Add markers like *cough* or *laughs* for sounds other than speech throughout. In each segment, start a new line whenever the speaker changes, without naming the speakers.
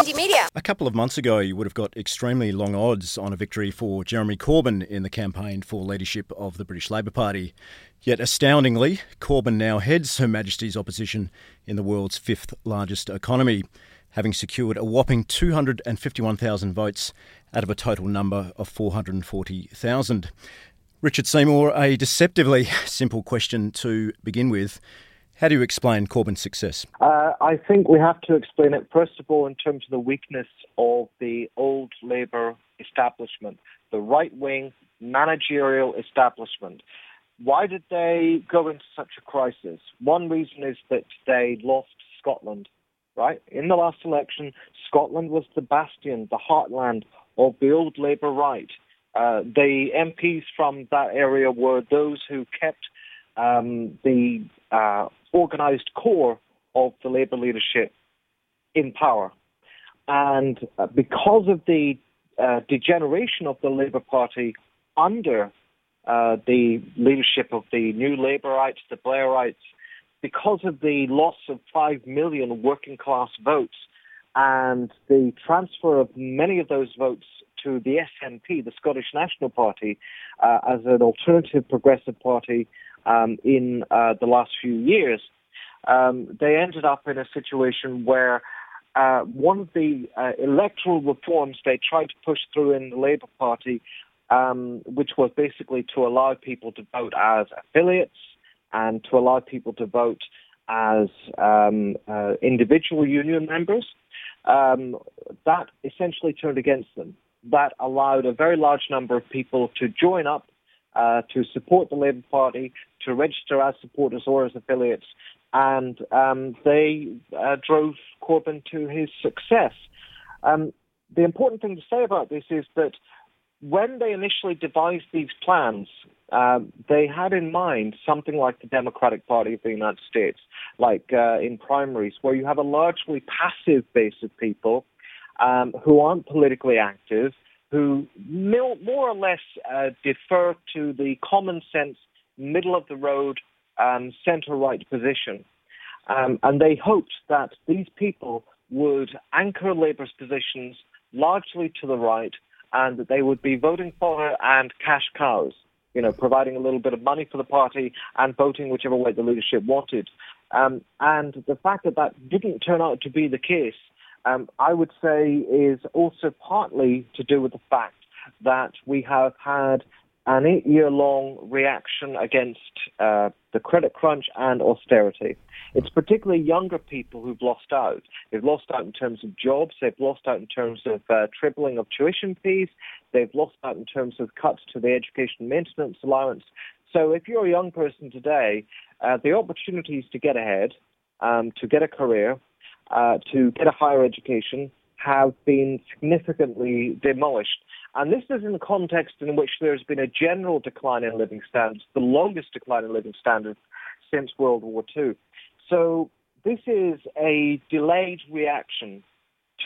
Indie Media.
A couple of months ago, you would have got extremely long odds on a victory for Jeremy Corbyn in the campaign for leadership of the British Labor Party. Yet astoundingly, Corbyn now heads Her Majesty's opposition in the world's fifth largest economy, having secured a whopping 251,000 votes out of a total number of 440,000. Richard Seymour, a deceptively *laughs* simple question to begin with. How do you explain Corbyn's success?
Uh, I think we have to explain it, first of all, in terms of the weakness of the old Labour establishment, the right wing managerial establishment. Why did they go into such a crisis? One reason is that they lost Scotland, right? In the last election, Scotland was the bastion, the heartland of the old Labour right. Uh, the MPs from that area were those who kept um, the uh, organised core of the Labour leadership in power. And uh, because of the uh, degeneration of the Labour Party under uh, the leadership of the New Labourites, the Blairites, because of the loss of 5 million working class votes and the transfer of many of those votes to the SNP, the Scottish National Party, uh, as an alternative progressive party um, in uh, the last few years, um, they ended up in a situation where uh, one of the uh, electoral reforms they tried to push through in the Labour Party, um, which was basically to allow people to vote as affiliates and to allow people to vote as um, uh, individual union members, um, that essentially turned against them. That allowed a very large number of people to join up uh, to support the Labour Party, to register as supporters or as affiliates, and um, they uh, drove Corbyn to his success. Um, the important thing to say about this is that when they initially devised these plans, uh, they had in mind something like the Democratic Party of the United States, like uh, in primaries, where you have a largely passive base of people um, who aren't politically active, who more or less uh, defer to the common sense, middle of the road, um, centre right position. Um, and they hoped that these people would anchor Labour's positions largely to the right and that they would be voting for her and cash cows, you know, providing a little bit of money for the party and voting whichever way the leadership wanted. Um, and the fact that that didn't turn out to be the case um, I would say is also partly to do with the fact that we have had an eight year long reaction against uh, the credit crunch and austerity. It's particularly younger people who've lost out. They've lost out in terms of jobs, they've lost out in terms of uh, tripling of tuition fees, they've lost out in terms of cuts to the education maintenance allowance. So if you're a young person today, uh, the opportunities to get ahead, um, to get a career, uh, to get a higher education have been significantly demolished. And this is in the context in which there's been a general decline in living standards, the longest decline in living standards since World War II. So this is a delayed reaction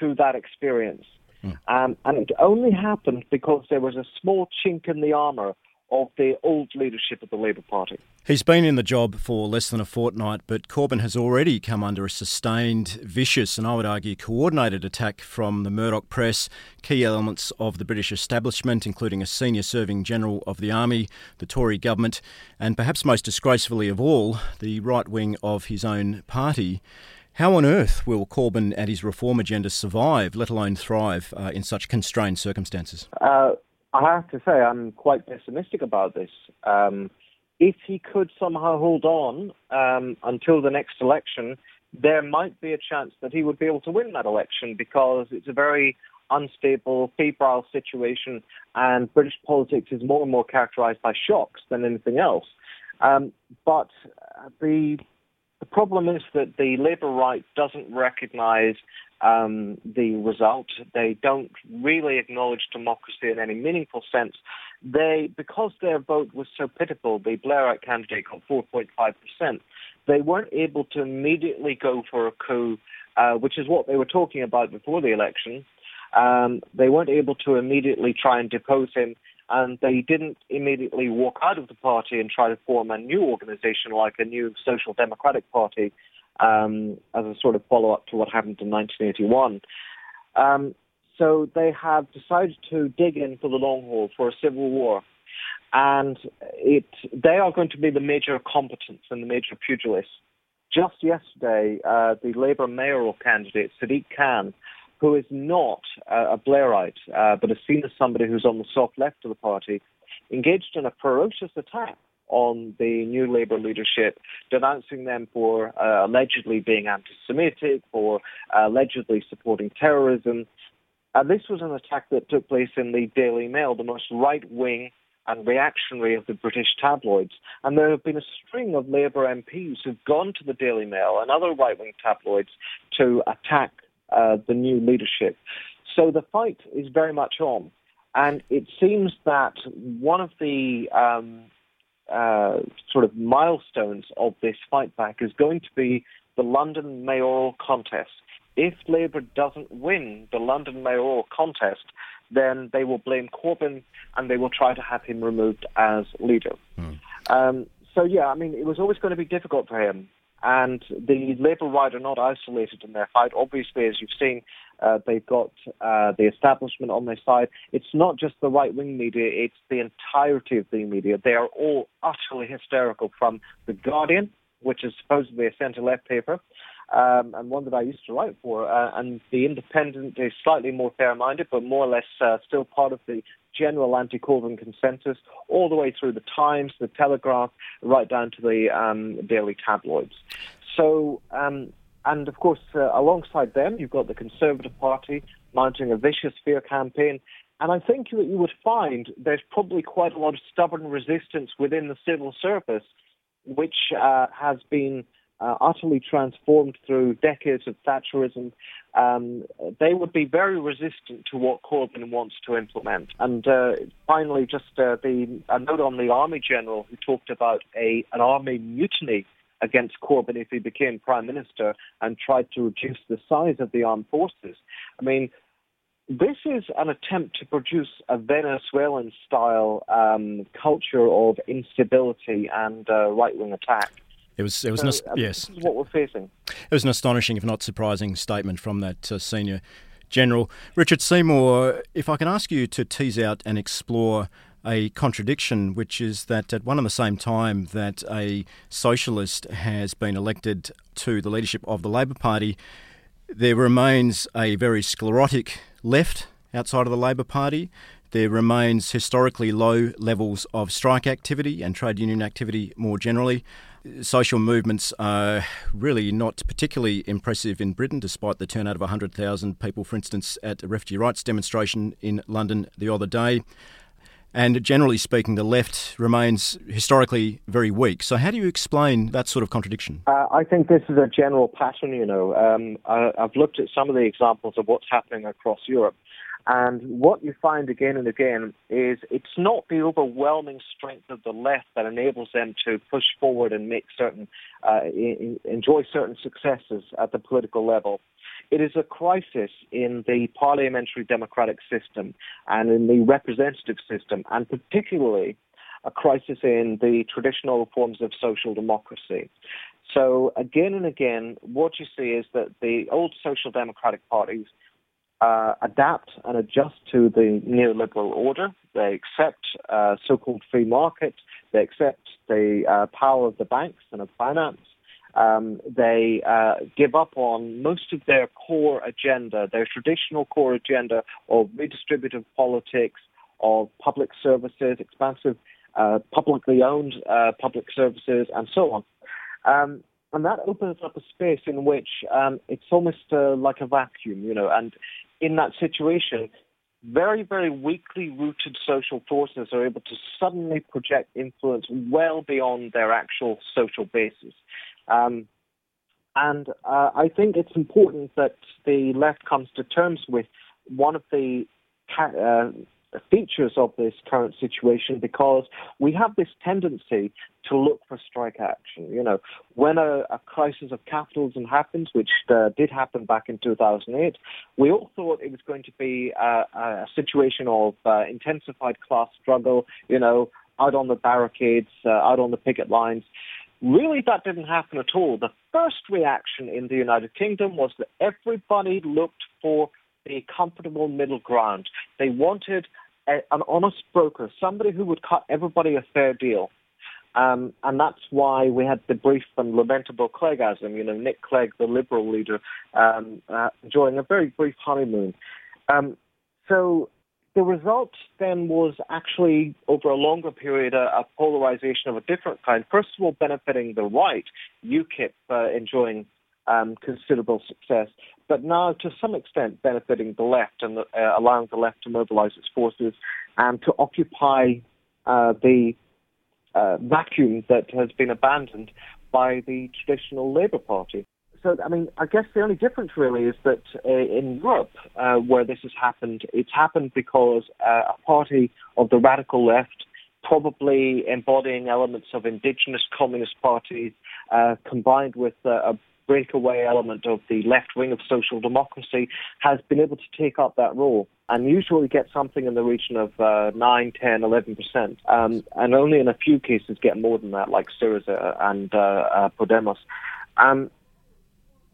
to that experience. Mm. Um, and it only happened because there was a small chink in the armor of the old leadership of the Labour Party.
He's been in the job for less than a fortnight, but Corbyn has already come under a sustained, vicious, and I would argue coordinated attack from the Murdoch press, key elements of the British establishment, including a senior serving general of the army, the Tory government, and perhaps most disgracefully of all, the right wing of his own party. How on earth will Corbyn and his reform agenda survive, let alone thrive, uh, in such constrained circumstances?
Uh, I have to say, I'm quite pessimistic about this. Um, if he could somehow hold on um, until the next election, there might be a chance that he would be able to win that election because it's a very unstable, febrile situation, and British politics is more and more characterized by shocks than anything else. Um, but the the problem is that the Labour right doesn't recognise um, the result. They don't really acknowledge democracy in any meaningful sense. They, because their vote was so pitiful, the Blairite candidate got 4.5%. They weren't able to immediately go for a coup, uh, which is what they were talking about before the election. Um, they weren't able to immediately try and depose him and they didn't immediately walk out of the party and try to form a new organization like a new social democratic party um, as a sort of follow up to what happened in 1981. Um, so they have decided to dig in for the long haul for a civil war. And it, they are going to be the major combatants and the major pugilists. Just yesterday, uh, the Labour mayoral candidate, Sadiq Khan, who is not uh, a Blairite, uh, but is seen as somebody who's on the soft left of the party, engaged in a ferocious attack on the new Labour leadership, denouncing them for uh, allegedly being anti Semitic, for uh, allegedly supporting terrorism. This was an attack that took place in the Daily Mail, the most right wing and reactionary of the British tabloids. And there have been a string of Labour MPs who've gone to the Daily Mail and other right wing tabloids to attack uh, the new leadership. So the fight is very much on. And it seems that one of the um, uh, sort of milestones of this fight back is going to be the London mayoral contest. If Labour doesn't win the London mayoral contest, then they will blame Corbyn and they will try to have him removed as leader. Mm. Um, so, yeah, I mean, it was always going to be difficult for him. And the Labour right are not isolated in their fight. Obviously, as you've seen, uh, they've got uh, the establishment on their side. It's not just the right wing media, it's the entirety of the media. They are all utterly hysterical from The Guardian, which is supposedly a centre left paper, um, and one that I used to write for. Uh, and The Independent is slightly more fair minded, but more or less uh, still part of the general anti Corbyn consensus, all the way through the Times, the Telegraph, right down to the um, daily tabloids. So, um, and of course, uh, alongside them, you've got the Conservative Party mounting a vicious fear campaign. And I think that you would find there's probably quite a lot of stubborn resistance within the civil service, which uh, has been uh, utterly transformed through decades of Thatcherism, um, they would be very resistant to what Corbyn wants to implement. And uh, finally, just uh, the, a note on the army general who talked about a, an army mutiny against Corbyn if he became prime minister and tried to reduce the size of the armed forces. I mean, this is an attempt to produce a Venezuelan style um, culture of instability and uh, right wing attack.
It was. It was.
So, an, yes. what we're facing.
It was an astonishing, if not surprising, statement from that uh, senior general, Richard Seymour. If I can ask you to tease out and explore a contradiction, which is that at one and the same time that a socialist has been elected to the leadership of the Labor Party, there remains a very sclerotic left outside of the Labor Party. There remains historically low levels of strike activity and trade union activity more generally. Social movements are really not particularly impressive in Britain, despite the turnout of 100,000 people, for instance, at a refugee rights demonstration in London the other day. And generally speaking, the left remains historically very weak. So, how do you explain that sort of contradiction?
Uh, I think this is a general pattern. You know, um, I, I've looked at some of the examples of what's happening across Europe. And what you find again and again is it's not the overwhelming strength of the left that enables them to push forward and make certain, uh, enjoy certain successes at the political level. It is a crisis in the parliamentary democratic system and in the representative system, and particularly a crisis in the traditional forms of social democracy. So again and again, what you see is that the old social democratic parties uh, adapt and adjust to the neoliberal order. They accept uh, so-called free market. They accept the uh, power of the banks and of finance. Um, they uh, give up on most of their core agenda, their traditional core agenda of redistributive politics, of public services, expansive uh, publicly owned uh, public services, and so on. Um, and that opens up a space in which um, it's almost uh, like a vacuum, you know. And in that situation, very, very weakly rooted social forces are able to suddenly project influence well beyond their actual social basis. Um, and uh, I think it's important that the left comes to terms with one of the uh, features of this current situation because we have this tendency to look for strike action. You know, when a, a crisis of capitalism happens, which uh, did happen back in 2008, we all thought it was going to be a, a situation of uh, intensified class struggle, you know, out on the barricades, uh, out on the picket lines. Really, that didn't happen at all. The first reaction in the United Kingdom was that everybody looked for a comfortable middle ground. They wanted a, an honest broker, somebody who would cut everybody a fair deal. Um, and that's why we had the brief and lamentable Cleggism, you know, Nick Clegg, the Liberal leader, um, uh, enjoying a very brief honeymoon. Um, so the result then was actually, over a longer period, a, a, polarization of a different kind. First of all, benefiting the right, UKIP uh, enjoying um, considerable success, but now to some extent benefiting the left and uh, allowing the left to mobilize its forces and to occupy uh, the uh, vacuum that has been abandoned by the traditional Labour Party. So, I mean, I guess the only difference really is that uh, in Europe, uh, where this has happened, it's happened because uh, a party of the radical left, probably embodying elements of indigenous communist parties, uh, combined with uh, a breakaway element of the left wing of social democracy has been able to take up that role and usually get something in the region of uh, 9, 10, 11%, um, and only in a few cases get more than that, like Syriza and uh, Podemos. Um,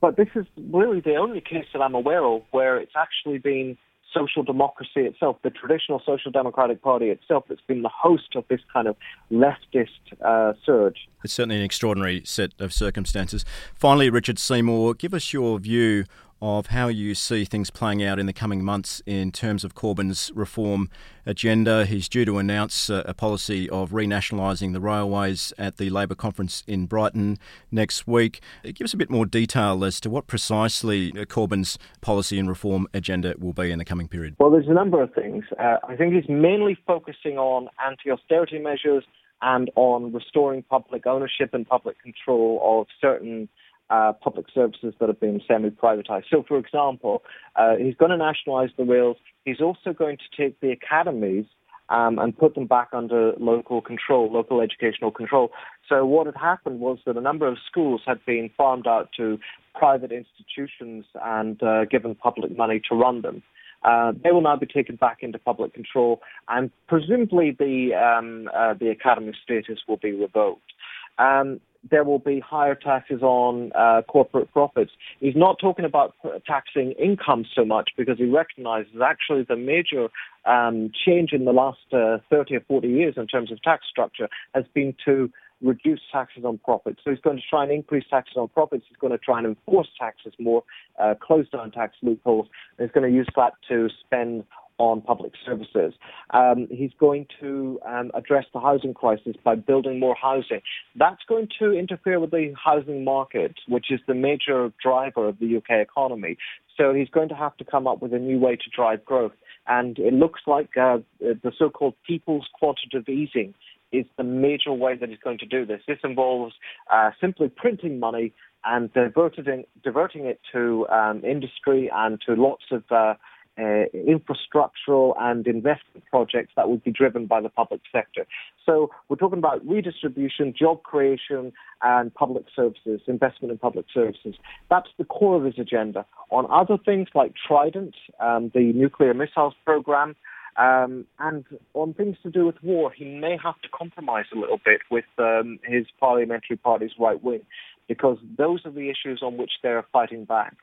but this is really the only case that I'm aware of where it's actually been social democracy itself, the traditional social democratic party itself, that's been the host of this kind of leftist uh, surge.
It's certainly an extraordinary set of circumstances. Finally, Richard Seymour, give us your view of how you see things playing out in the coming months in terms of Corbyn's reform agenda. He's due to announce a, policy of renationalising the railways at the Labor conference in Brighton next week. Give us a bit more detail as to what precisely Corbyn's policy and reform agenda will be in the coming period.
Well, there's a number of things. Uh, I think he's mainly focusing on anti austerity measures and on restoring public ownership and public control of certain uh, public services that have been semi-privatized. So, for example, uh, he's going to nationalize the rails. He's also going to take the academies um, and put them back under local control, local educational control. So, what had happened was that a number of schools had been farmed out to private institutions and uh, given public money to run them. Uh, they will now be taken back into public control, and presumably the um, uh, the academy status will be revoked. Um, there will be higher taxes on uh, corporate profits. He's not talking about taxing income so much because he recognizes actually the major um, change in the last uh, 30 or 40 years in terms of tax structure has been to reduce taxes on profits. So he's going to try and increase taxes on profits. He's going to try and enforce taxes more, uh, close down tax loopholes. And he's going to use that to spend on public services. Um, he's going to um, address the housing crisis by building more housing. That's going to interfere with the housing market, which is the major driver of the UK economy. So he's going to have to come up with a new way to drive growth. And it looks like uh, the so-called people's quantitative easing is the major way that he's going to do this. This involves uh, simply printing money and diverting, diverting it to um, industry and to lots of uh, uh, infrastructural and investment projects that would be driven by the public sector. So we're talking about redistribution, job creation, and public services, investment in public services. That's the core of his agenda. On other things like Trident, um, the nuclear missiles program, um, and on things to do with war, he may have to compromise a little bit with um, his parliamentary party's right wing, because those are the issues on which they're fighting back.